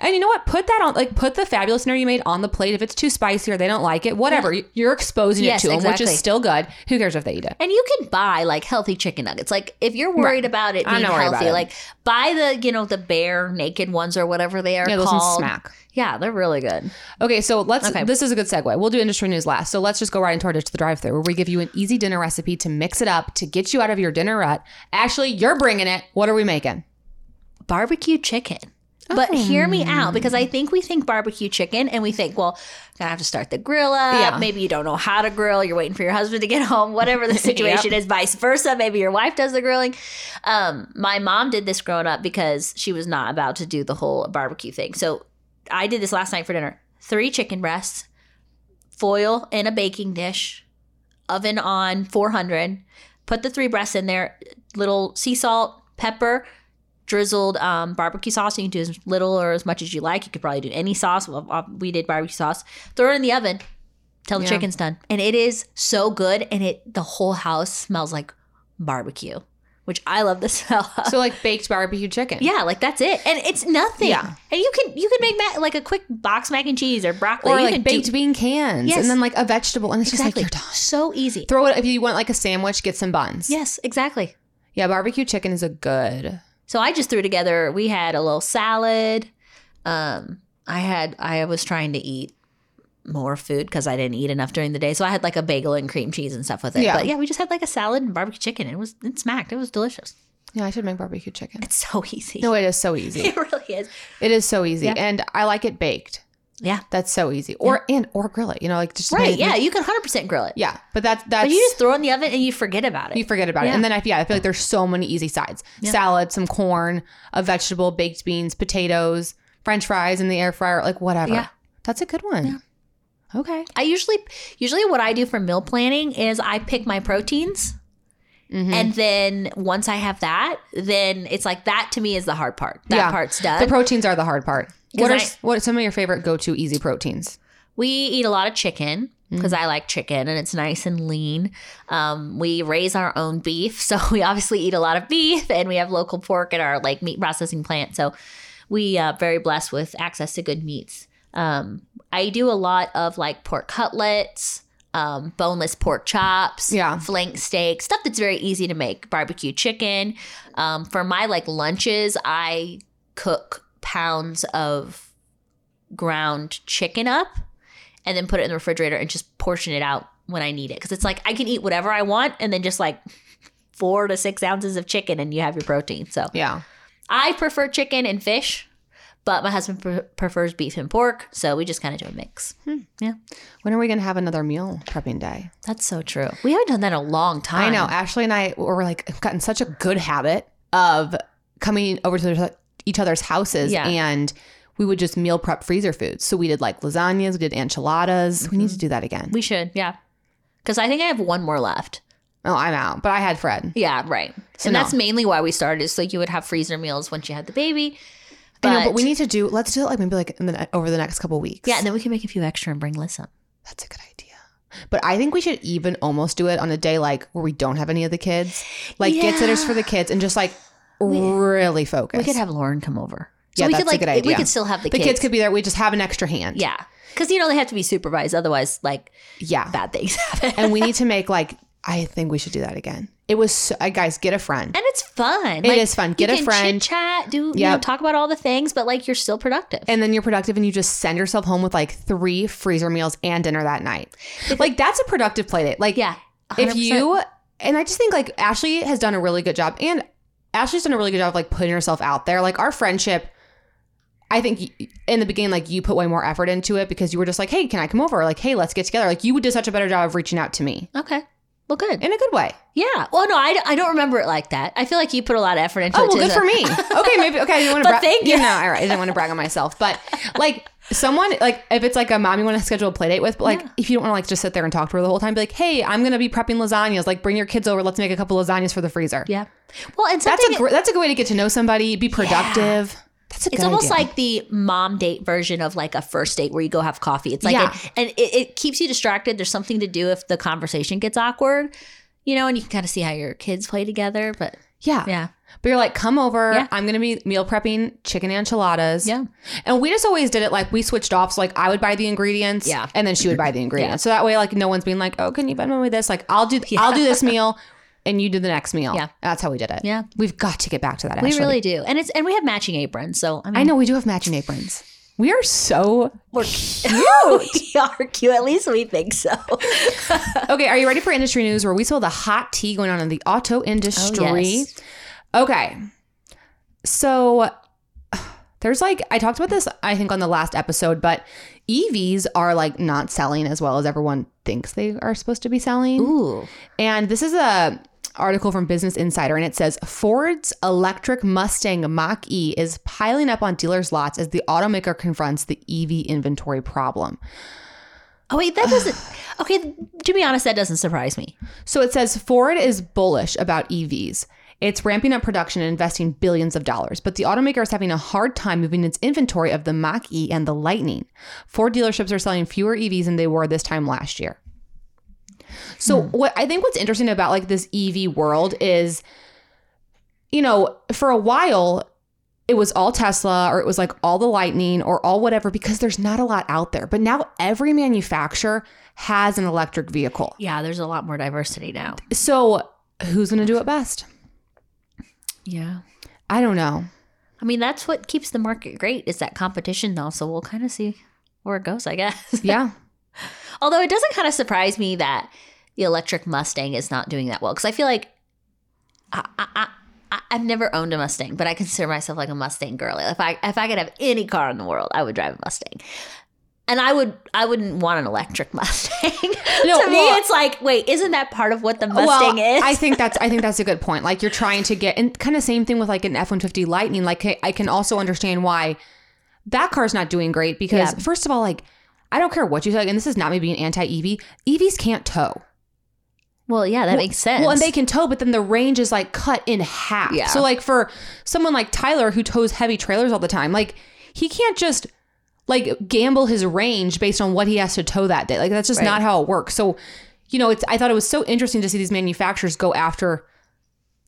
And you know what? Put that on like put the fabulous dinner you made on the plate. If it's too spicy or they don't like it, whatever. You're exposing Yes, it to them, which is still good. Who cares if they eat it? And you can buy like healthy chicken nuggets. Like if you're worried Right. about it being not worried about healthy, it. like buy the you know the bare naked ones or whatever they are Yeah, those called. smack. Yeah, they're really good. Okay, so let's. Okay. This is a good segue. We'll do industry news last. So let's just go right into our ditch to the drive-through, where we give you an easy dinner recipe to mix it up to get you out of your dinner rut. Ashley, you're bringing it. What are we making? barbecue chicken. But hear me out because I think we think barbecue chicken and we think, well, gonna have to start the grill up. Yeah. Maybe you don't know how to grill. You're waiting for your husband to get home. Whatever the [LAUGHS] situation is, vice versa. Maybe your wife does the grilling. Um, my mom did this growing up because she was not about to do the whole barbecue thing. So I did this last night for dinner. Three chicken breasts, foil in a baking dish, oven on 400. Put the three breasts in there. Little sea salt, pepper, drizzled um, barbecue sauce. You can do as little or as much as you like. You could probably do any sauce. Well, uh, We did barbecue sauce. Throw it in the oven till the Yeah. chicken's done, and it is so good. And it the whole house smells like barbecue, which I love the [LAUGHS] smell. of. So like baked barbecue chicken. yeah, like that's it, and it's nothing. Yeah. and you can you can make ma- like a quick box mac and cheese or broccoli. Or you like can baked do, bean cans, Yes. and then like a vegetable, and it's exactly just like you're done. so easy. Throw it if you want like a sandwich. Get some buns. Yes, exactly. yeah. Barbecue chicken is a good. So I just threw together. We had a little salad. Um, I had I was trying to eat more food because I didn't eat enough during the day. So I had like a bagel and cream cheese and stuff with it. Yeah. But yeah, we just had like a salad and barbecue chicken. It was it smacked. It was delicious. Yeah, I should make barbecue chicken. It's so easy. No, it is so easy. [LAUGHS] it really is. It is so easy, Yeah. and I like it baked. Yeah. That's so easy. Or and or grill it. You know, like just Right. Yeah. You can hundred percent grill it. yeah. But that's that's But you just throw it in the oven and you forget about it. you forget about it. And then I yeah, I feel like there's so many easy sides. Salad, some corn, a vegetable, baked beans, potatoes, french fries in the air fryer, like whatever. Yeah. That's a good one. Okay. I usually usually what I do for meal planning is I pick my proteins. Mm-hmm. And then once I have that, then it's like that to me is the hard part. That Yeah. part's done. The proteins are the hard part. What are I- what are some of your favorite go to easy proteins? We eat a lot of chicken because I like chicken and it's nice and lean. Um, we raise our own beef, [LAUGHS] so we obviously eat a lot of beef, and we have local pork at our like meat processing plant. So we uh, very blessed with access to good meats. Um, I do a lot of like pork cutlets. Um, boneless pork chops, Yeah. flank steak, stuff that's very easy to make. Barbecue chicken. Um, for my like lunches, I cook pounds of ground chicken up and then put it in the refrigerator and just portion it out when I need it. Because it's like I can eat whatever I want and then just like [LAUGHS] four to six ounces of chicken and you have your protein. So Yeah. I prefer chicken and fish, but my husband pre- prefers beef and pork. So we just kind of do a mix. Hmm. Yeah, When are we gonna have another meal prepping day? that's so true. We haven't done that in a long time. I know. Ashley and I were like gotten such a good habit of coming over to their- each other's houses Yeah. and we would just meal prep freezer foods. So we did like lasagnas, we did enchiladas. We need to mm-hmm. do that again. We should, yeah. Because I think I have one more left. oh, I'm out. But I had Fred. Yeah, right. and no. that's mainly why we started. So you would have freezer meals once you had the baby. I know, but we need to do. Let's do it like maybe like in the over the next couple weeks. Yeah, and then we can make a few extra and bring Lissa. that's a good idea. But I think we should even almost do it on a day like where we don't have any of the kids, like get sitters for the kids, and just like really focus. We could have Lauren come over. So Yeah, we that's could a like we could still have the, kids. the kids. kids could be there. We just have an extra hand. Yeah. Because you know they have to be supervised, otherwise like yeah. bad things [LAUGHS] happen. and we need to make like I think we should do that again. It was so, uh, guys get a friend. And it's fun. It is fun. Get a friend. chat, do you know, talk about all the things, but like you're still productive. and then you're productive and you just send yourself home with like three freezer meals and dinner that night. Like that's a productive play date. Like yeah. if 100%. you and I just think like Ashley has done a really good job and Ashley's done a really good job of like putting herself out there. Like our friendship I think in the beginning, like you put way more effort into it because you were just like, "Hey, can I come over?" Like, "Hey, let's get together." Like you would do such a better job of reaching out to me Okay. Well, good. in a good way. Yeah. Well, no, I, I don't remember it like that. I feel like you put a lot of effort into Oh it. Oh, well, good for me. [LAUGHS] Okay, maybe okay. I didn't want to brag. thank you. No, all right. I didn't want to brag on myself, but like someone like if it's like a mom you want to schedule a play date with, but like if you don't want to like just sit there and talk to her the whole time, be like, hey, I'm gonna be prepping lasagnas. Like bring your kids over. Let's make a couple lasagnas for the freezer. Yeah. Well, and That's a gr- that's a good way to get to know somebody, be productive. That's a good It's almost idea. like the mom date version of like a first date where you go have coffee. It's like, Yeah. a- and it, it keeps you distracted. There's something to do if the conversation gets awkward, you know, and you can kind of see how your kids play together. But yeah. yeah, But you're like, come over. Yeah. I'm gonna be meal prepping chicken enchiladas. Yeah. And we just always did it like we switched off. So like I would buy the ingredients. Yeah. And then she would buy the [CLEARS THROAT] ingredients. So that way, like no one's being like, oh, can you Venmo me with this? Like I'll do I'll do this [LAUGHS] meal, and you do the next meal. Yeah. That's how we did it. Yeah. We've got to get back to that. we Ashley. really do. And it's and we have matching aprons. So I mean, I know we do have matching aprons. We are so we're cute. [LAUGHS] we are cute. At least we think so. [LAUGHS] okay. Are you ready for industry news where we saw the hot tea going on in the auto oh, industry? Oh, yes. Okay. So there's like I talked about this I think on the last episode, but EVs are like not selling as well as everyone thinks they are supposed to be selling. Ooh. And this is a article from Business Insider and it says Ford's electric Mustang Mach E is piling up on dealers' lots as the automaker confronts the EV inventory problem. Oh wait, that doesn't. [SIGHS] okay, to be honest, that doesn't surprise me. So it says Ford is bullish about EVs. It's ramping up production and investing billions of dollars, but the automaker is having a hard time moving its inventory of the Mach E and the Lightning. Ford dealerships are selling fewer EVs than they were this time last year. So hmm. what I think what's interesting about like this EV world is you know, for a while it was all Tesla or it was like all the Lightning or all whatever because there's not a lot out there. But now every manufacturer has an electric vehicle. Yeah, there's a lot more diversity now. So who's going to do it best? Yeah. I don't know. I mean, that's what keeps the market great is that competition, though. So we'll kind of see where it goes, I guess. Yeah. [LAUGHS] Although it doesn't kind of surprise me that the electric Mustang is not doing that well because I feel like I, I, I, I've never owned a Mustang, but I consider myself like a Mustang girl. If I if I could have any car in the world, I would drive a Mustang. And I would I wouldn't want an electric [LAUGHS] Mustang. No, to me, well- it's like, wait, isn't that part of what the Mustang well, is? I think that's I think that's a good point. Like you're trying to get and kind of same thing with like an F150 Lightning. Like I- I can also understand why that car's not doing great because Yeah. first of all, like I don't care what you say, and this is not me being anti-EV. EVs can't tow. well, yeah, that makes sense. Well, and they can tow, but then the range is like cut in half. Yeah. So like for someone like Tyler who tows heavy trailers all the time, like he can't just like gamble his range based on what he has to tow that day. Like that's just not how it works. So, you know, it's I thought it was so interesting to see these manufacturers go after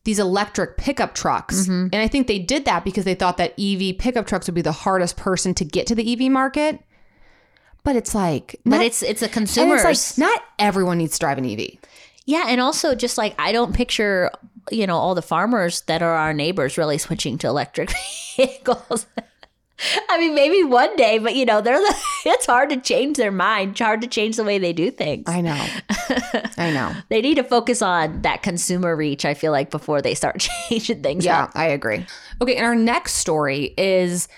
these electric pickup trucks. Mm-hmm. And I think they did that because they thought that EV pickup trucks would be the hardest person to get to the EV market. But it's like But it's it's a consumer. like not everyone needs to drive an EV. Yeah, and also just like I don't picture, you know, all the farmers that are our neighbors really switching to electric [LAUGHS] vehicles. I mean, maybe one day, but you know, they're the, [LAUGHS] it's hard to change their mind, it's hard to change the way they do things. I know. I know. [LAUGHS] they need to focus on that consumer reach, I feel like, before they start changing things Yeah, up. I agree. Okay, and our next story is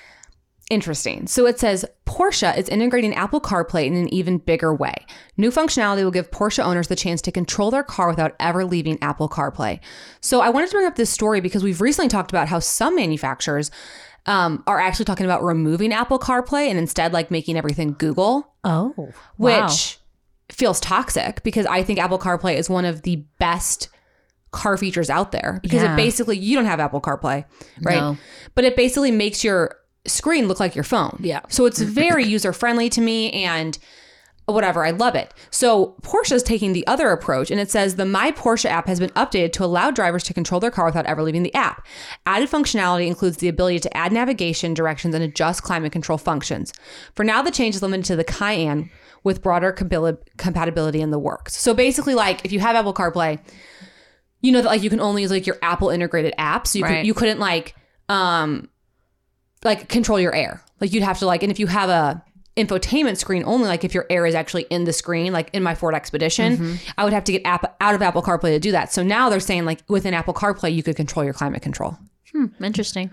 interesting. So it says Porsche is integrating Apple CarPlay in an even bigger way. New functionality will give Porsche owners the chance to control their car without ever leaving Apple CarPlay. So I wanted to bring up this story because we've recently talked about how some manufacturers um, are actually talking about removing Apple CarPlay and instead like making everything Google Oh, which feels toxic because I think Apple CarPlay is one of the best car features out there because Yeah. it basically you don't have Apple CarPlay, right? No. But it basically makes your screen look like your phone. Yeah. So it's very [LAUGHS] user friendly to me and whatever, I love it. So Porsche is taking the other approach and it says the My Porsche app has been updated to allow drivers to control their car without ever leaving the app. Added functionality includes the ability to add navigation, directions, and adjust climate control functions. For now, the change is limited to the Cayenne with broader compatibility in the works. So basically, like if you have Apple CarPlay, you know that like you can only use like your Apple integrated app. So you, Right. could, you couldn't like um like control your air. Like you'd have to like, and if you have a infotainment screen only, like if your air is actually in the screen, like in my Ford Expedition, Mm-hmm. I would have to get app out of Apple CarPlay to do that. So now they're saying like within Apple CarPlay, you could control your climate control. Hmm, interesting.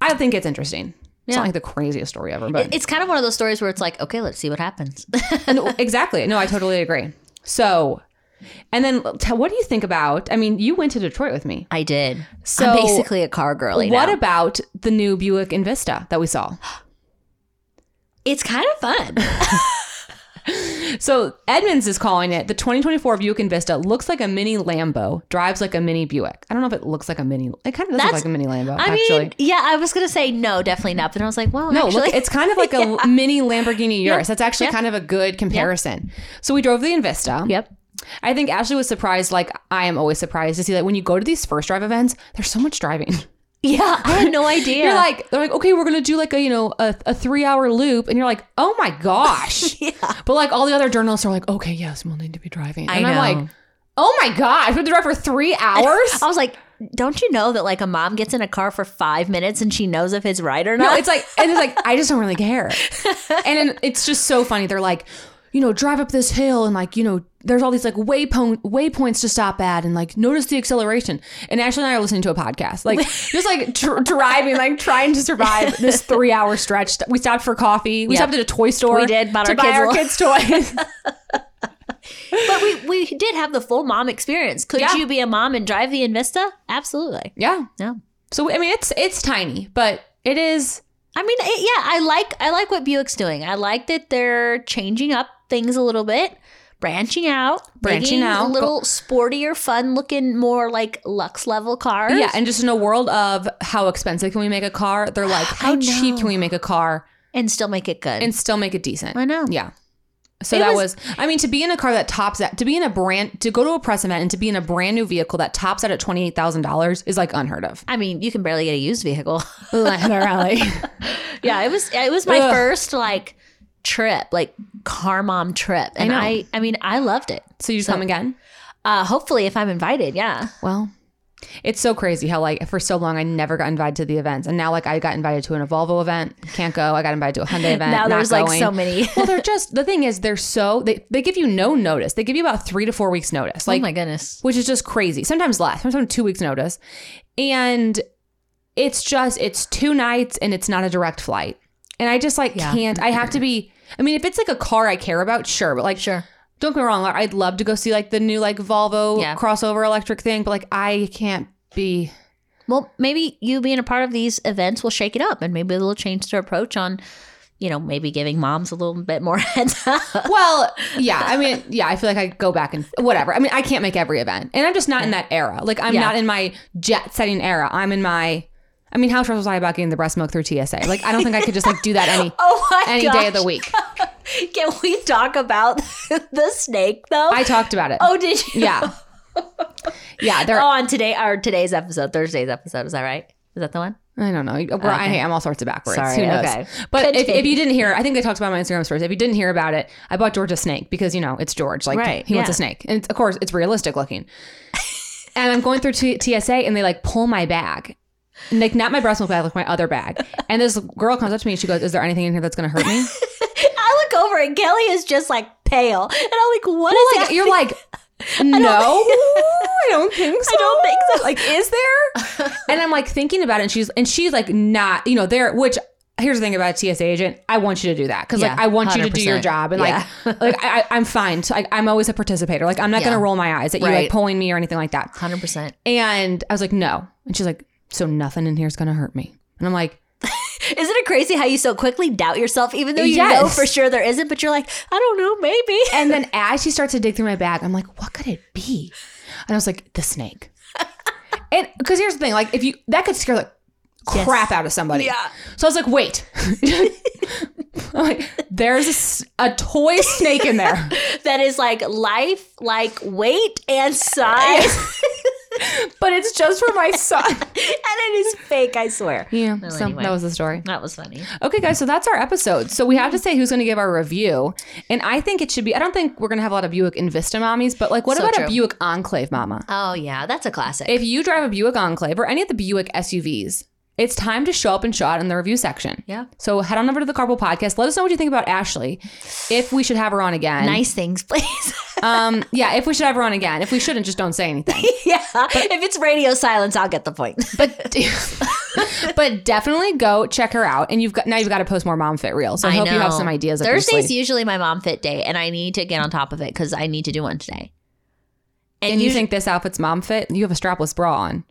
I think it's interesting. It's Yeah. not like the craziest story ever, but It's kind of one of those stories where it's like, okay, let's see what happens. No, [LAUGHS] exactly. No, I totally agree. So, and then what do you think about? I mean, you went to Detroit with me. I did. So- I'm basically a car girly What now. about the new Buick Envista that we saw? [GASPS] it's kind of fun. [LAUGHS] So Edmunds is calling it the 2024 Buick Envista looks like a mini Lambo, drives like a mini Buick. I don't know if it looks like a mini. It kind of does look like a mini Lambo. I actually, mean, yeah, I was gonna say no, definitely not, but I was like, well, no, actually, look, it's kind of [LAUGHS] like a mini Lamborghini Urus. That's actually Yeah. kind of a good comparison. So we drove the Envista. yep. I think Ashley was surprised, like I am always surprised to see that when you go to these first drive events, there's so much driving. [LAUGHS] Yeah, I had no idea. You're like, they're like, okay, we're gonna do like a you know a, a three hour loop, and you're like, oh my gosh. [LAUGHS] yeah. But like all the other journalists are like, okay, yes, we'll need to be driving. I and I'm know. like, oh my gosh, we have to drive for three [LAUGHS] hours. I was like, don't you know that like a mom gets in a car for five minutes and she knows if it's right or not? no, it's like, and it's like, I just don't really care. And it's just so funny. They're like, you know, drive up this hill and like, you know, there's all these like waypoint waypoints to stop at and like notice the acceleration. And Ashley and I are listening to a podcast, like [LAUGHS] just like dr- driving, like trying to survive [LAUGHS] this three hour stretch. We stopped for coffee. We Yep. stopped at a toy store. We did, to our buy our kids toys. [LAUGHS] but we we did have the full mom experience. Could Yeah. you be a mom and drive the Envista? Absolutely. yeah. Yeah. So I mean, it's it's tiny, but it is. I mean, it, yeah, I like I like what Buick's doing. I like that they're changing up things a little bit, branching out, Branching out. a little sportier, fun looking, more like Lux level cars. Yeah, and just in a world of how expensive can we make a car, they're like, [GASPS] how cheap can we make a car and still make it good. and still make it decent? I know. Yeah. So It that was- was, I mean, to be in a car that tops that, to be in a brand, to go to a press event and to be in a brand new vehicle that tops out at twenty eight thousand dollars is like unheard of. I mean, you can barely get a used vehicle. [LAUGHS] Literally. [LAUGHS] yeah, it was it was my Ugh. first like trip, like car mom trip, and know. I I, mean I loved it. so you come again? Uh, hopefully, if I'm invited, yeah. Well, it's so crazy how like for so long I never got invited to the events, and now like I got invited to an Volvo event, can't go. I got invited to a Hyundai [LAUGHS] event. now there's like so many. [LAUGHS] well, they're just the thing is they're so they they give you no notice. They give you about three to four weeks notice. Oh like oh my goodness. which is just crazy. Sometimes less, sometimes two weeks notice. And it's just, it's two nights and it's not a direct flight. And I just like Yeah. can't, I have to be, I mean, if it's like a car I care about, sure. But like, Sure. Don't get me wrong. I'd love to go see like the new like Volvo Yeah. crossover electric thing, but like I can't be. Well, maybe you being a part of these events will shake it up, and maybe they'll change their approach on, you know, maybe giving moms a little bit more [LAUGHS] heads up. Well, yeah. I mean, yeah, I feel like I go back and whatever. I mean, I can't make every event. And I'm just not in that era. Like, I'm Yeah. not in my jet setting era. I'm in my, I mean, how stressed was I about getting the breast milk through TSA? Like, I don't think I could just like do that any [LAUGHS] Oh my any day of the week. [LAUGHS] [LAUGHS] Can we talk about [LAUGHS] the snake though? I talked about it. oh, did you? yeah, [LAUGHS] yeah. There. Oh, on today or today's episode, Thursday's episode. Is that right? Is that the one? I don't know. We're, I, I'm all sorts of backwards. Sorry, Who knows? okay. But if, if you didn't hear, I think they talked about my Instagram stories. If you didn't hear about it, I bought George a snake because you know it's George. Like Right, he wants a snake, and it's, of course it's realistic looking. and I'm going through T- TSA, and they like pull my bag. Like not my breast milk bag, like my other bag. And this girl comes up to me and she goes, "Is there anything in here that's going to hurt me?" Look over and Kelly is just like pale, and I'm like, "What is like that?" you're like [LAUGHS] no [LAUGHS] i don't think so I don't think so. like is there [LAUGHS] and i'm like thinking about it and she's and she's like not you know there which here's the thing about a tsa agent i want you to do that because like i want you to do your job and Yeah. like like I, i'm fine so I, i'm always a participator like i'm not Yeah. gonna roll my eyes at you like pulling me or anything like that Hundred percent. and i was like no and she's like so nothing in here is gonna hurt me and i'm like Isn't it crazy how you so quickly doubt yourself, even though you know for sure there isn't? But you're like, I don't know, maybe. And then [LAUGHS] as she starts to dig through my bag, I'm like, what could it be? And I was like, the snake. [LAUGHS] and because here's the thing, like if you that could scare the crap out of somebody. Yeah. So I was like, wait. [LAUGHS] I'm like, there's a, a toy snake in there, that is like life, like weight and size, but it's just for my son. [LAUGHS] and it is fake. I swear. Yeah. Well, so anyway. that was the story. That was funny. Okay, guys, so that's our episode. So we have to say who's going to give our review. And I think it should be, I don't think we're going to have a lot of Buick Envista mommies, but like, what So about true. a Buick Enclave mama? Oh yeah, that's a classic. If you drive a Buick Enclave or any of the Buick SUVs, it's time to show up and show out in the review section. Yeah. So head on over to the Carpool Podcast. Let us know what you think about Ashley. If we should have her on again. nice things, please. [LAUGHS] Um, yeah, if we should have her on again. If we shouldn't, just don't say anything. [LAUGHS] yeah. if it's radio silence, I'll get the point. [LAUGHS] But but definitely go check her out. And you've got now you've got to post more mom fit reels. So I, hope you have some ideas. Thursday's usually my mom fit day, and I need to get on top of it because I need to do one today. and you usually- think this outfit's mom fit? You have a strapless bra on.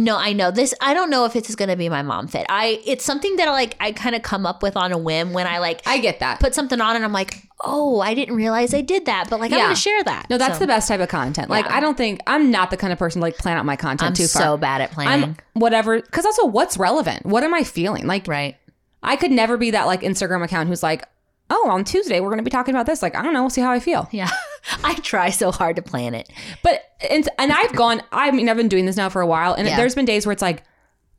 No, I know this. I don't know if it's going to be my mom fit. I it's something that I like I kind of come up with on a whim when I like I get that. put something on and I'm like, oh, I didn't realize I did that, but like I'm going to share that. no, that's So, the best type of content. Like Yeah. I don't think I'm not the kind of person to like plan out my content I'm too far. so bad at planning. I'm whatever because also what's relevant? What am I feeling? Like right. I could never be that like Instagram account who's like, oh, on Tuesday we're going to be talking about this. Like I don't know, we'll see how I feel. Yeah. [LAUGHS] I try so hard to plan it. But and and I've gone. I mean, I've been doing this now for a while, and Yeah. there's been days where it's like.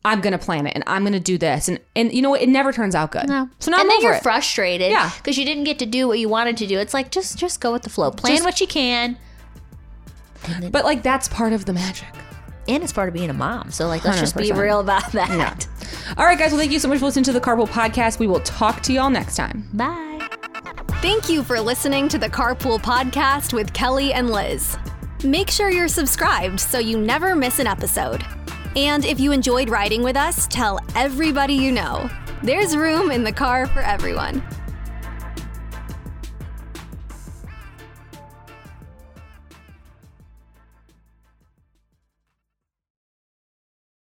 I'm gonna plan it and I'm gonna do this and and you know what? It never turns out good. No. So now and I'm then over you're it. frustrated Yeah. because you didn't get to do what you wanted to do. It's like just just go with the flow. Plan Just- what you can. but like that's part of the magic. And it's part of being a mom. So like let's just be real about that. All right, guys. Well, thank you so much for listening to the Carpool Podcast. We will talk to y'all next time. Bye. Thank you for listening to the Carpool Podcast with Kelly and Liz. Make sure you're subscribed so you never miss an episode. And if you enjoyed riding with us, tell everybody you know. There's room in the car for everyone.